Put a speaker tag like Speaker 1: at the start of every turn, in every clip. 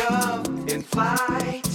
Speaker 1: enough in flight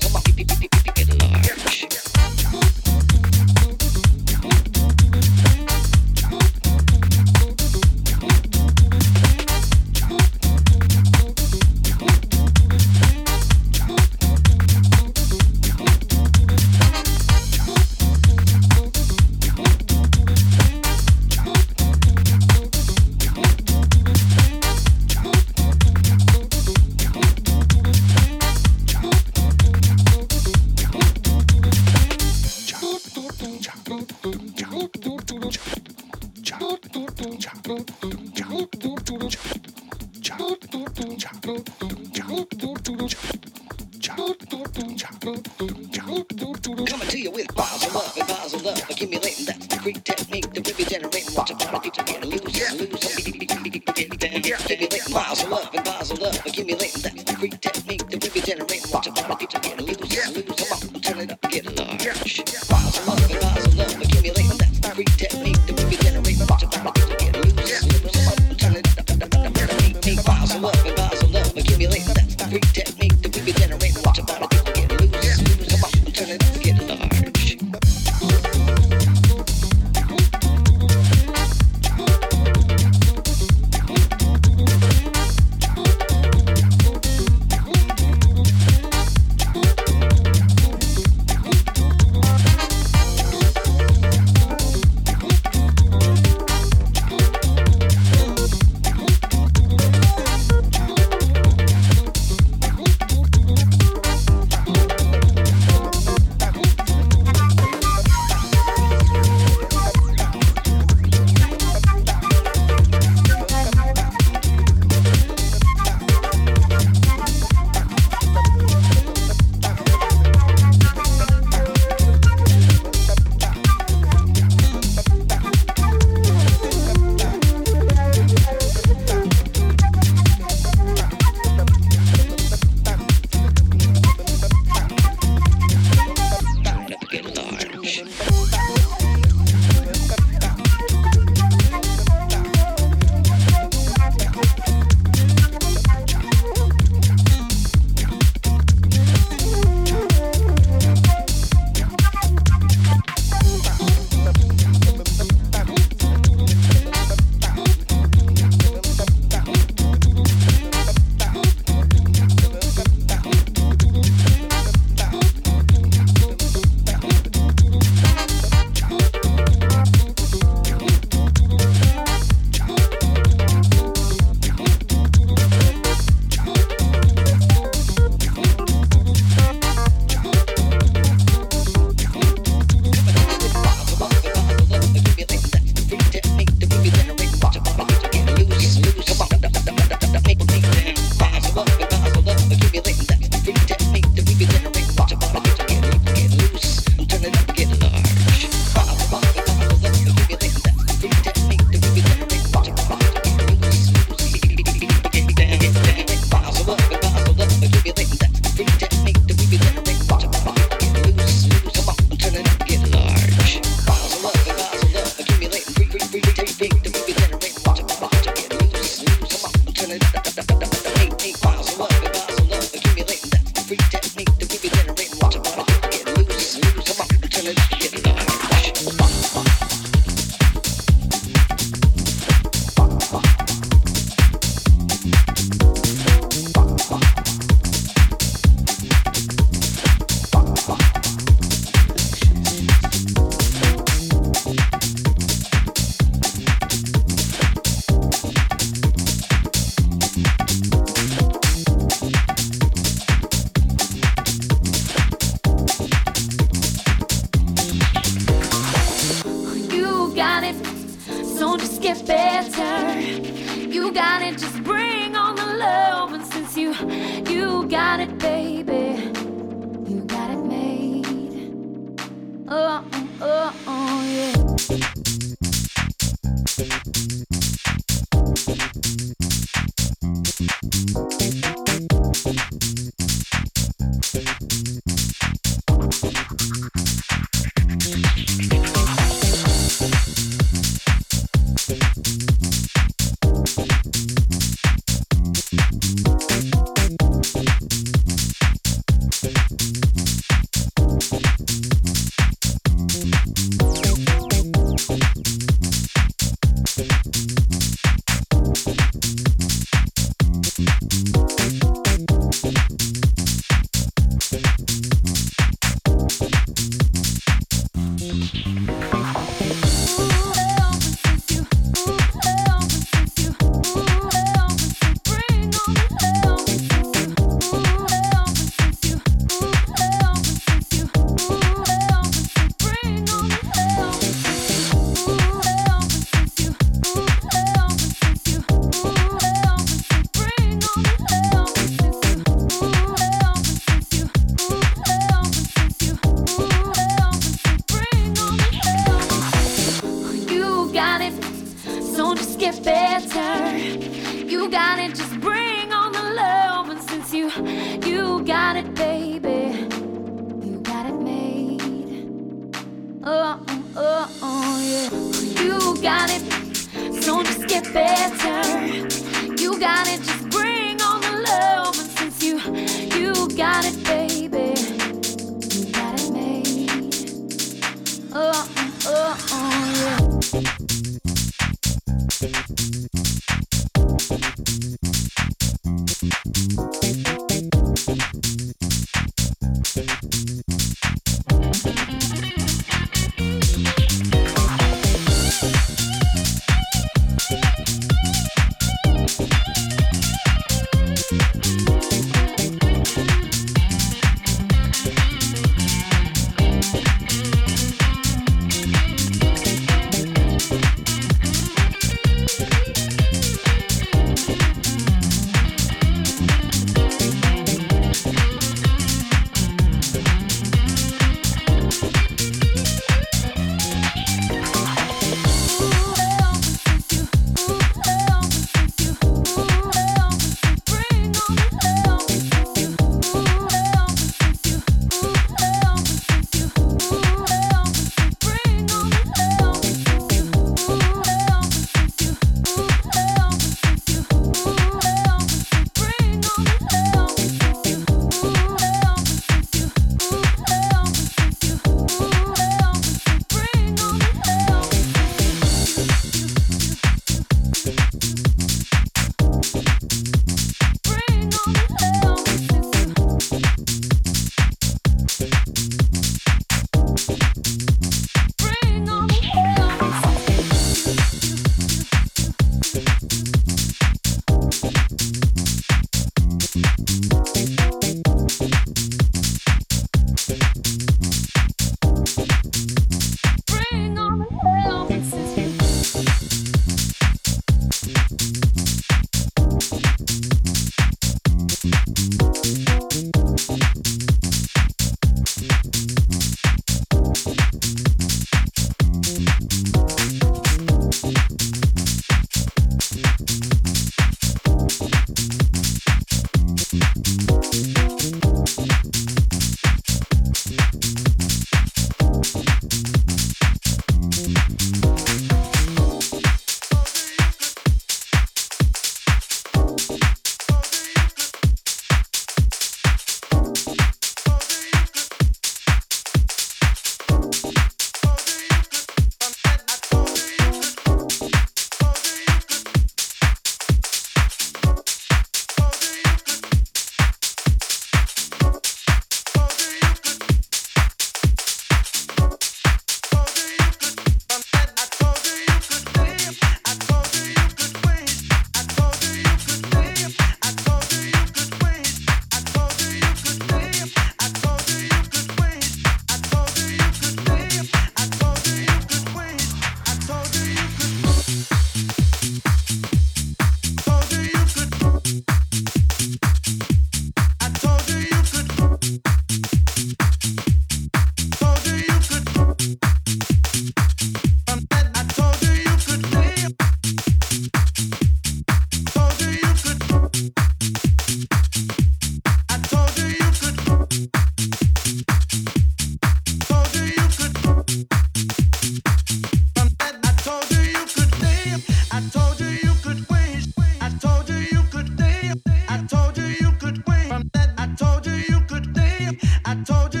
Speaker 1: I told you.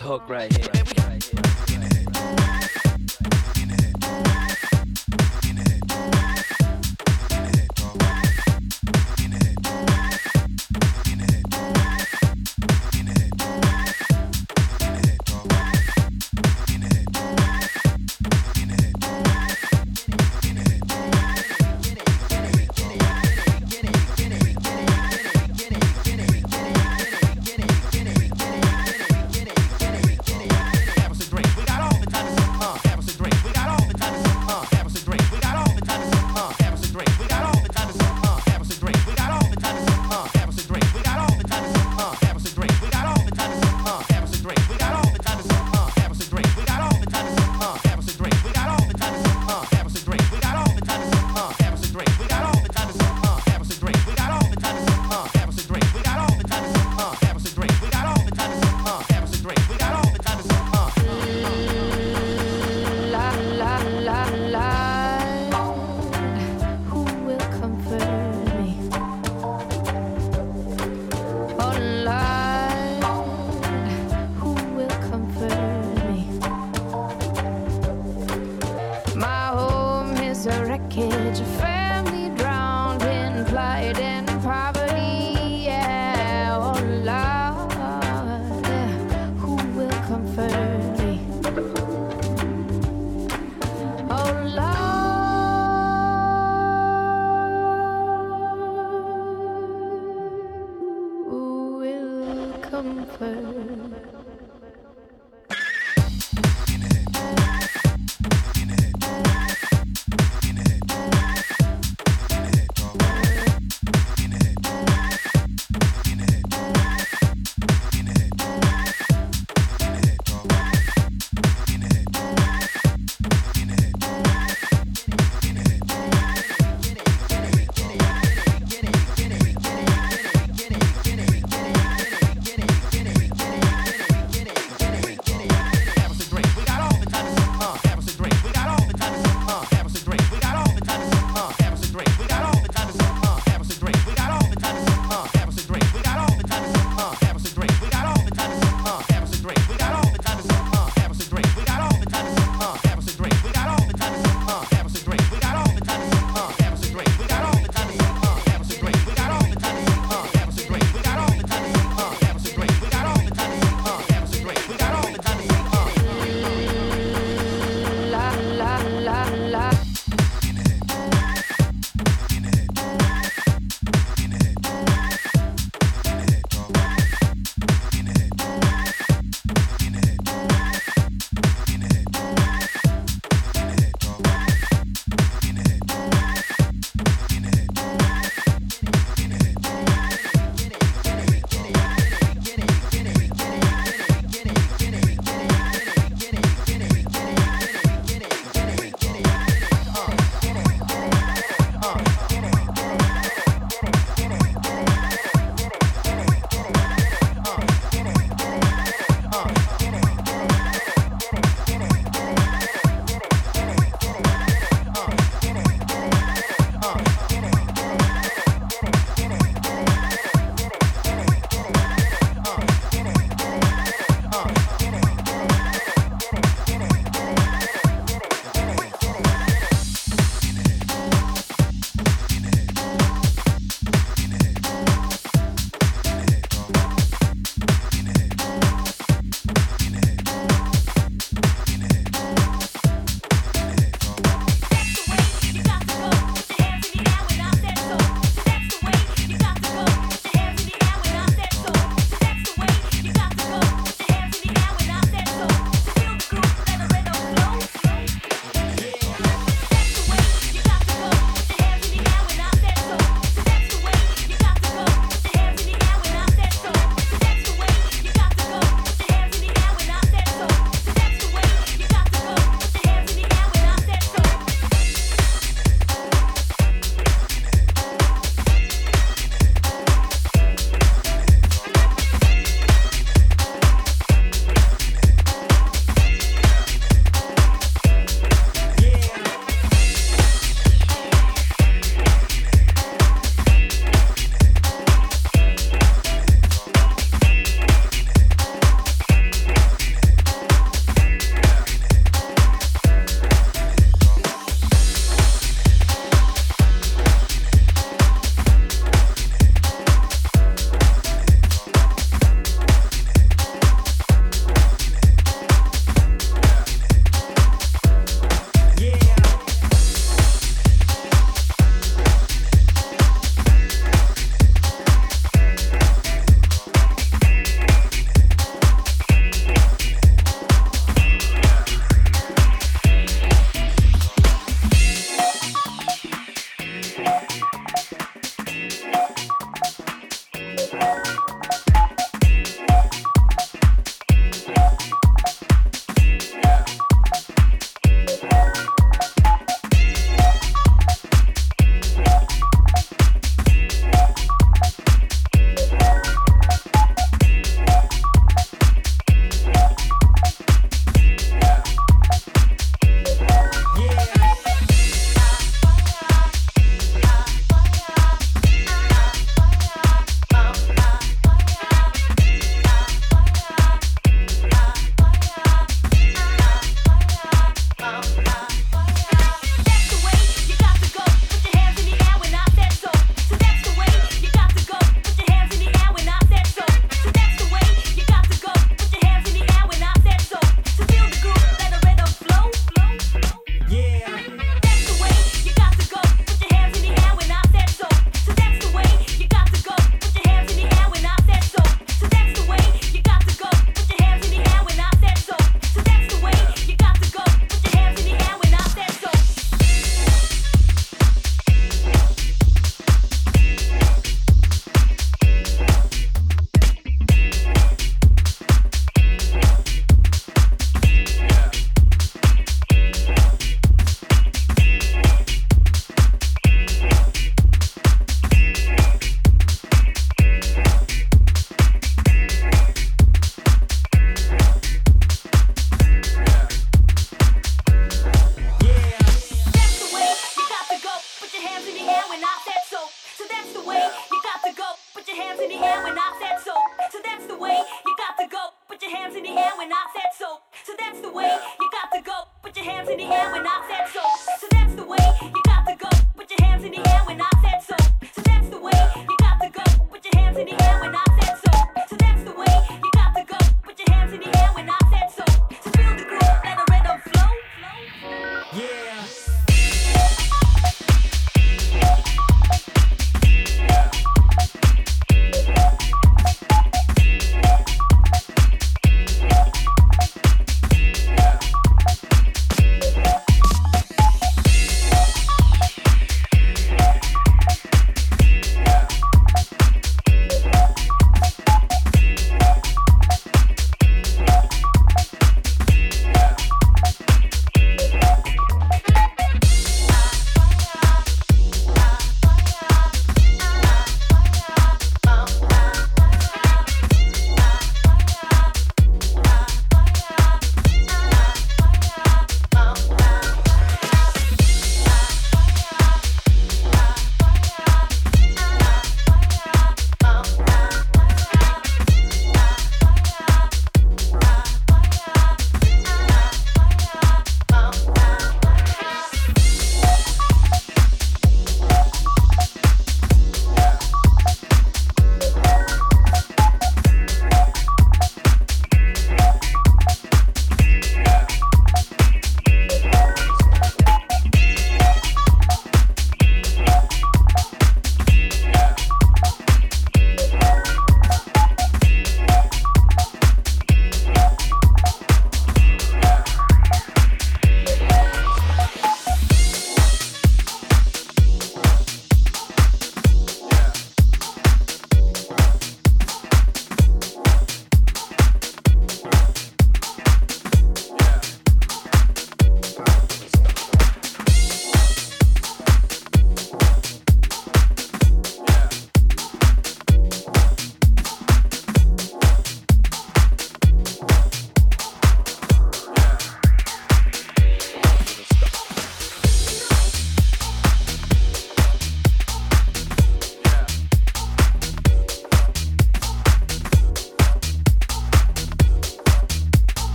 Speaker 2: Hook right here.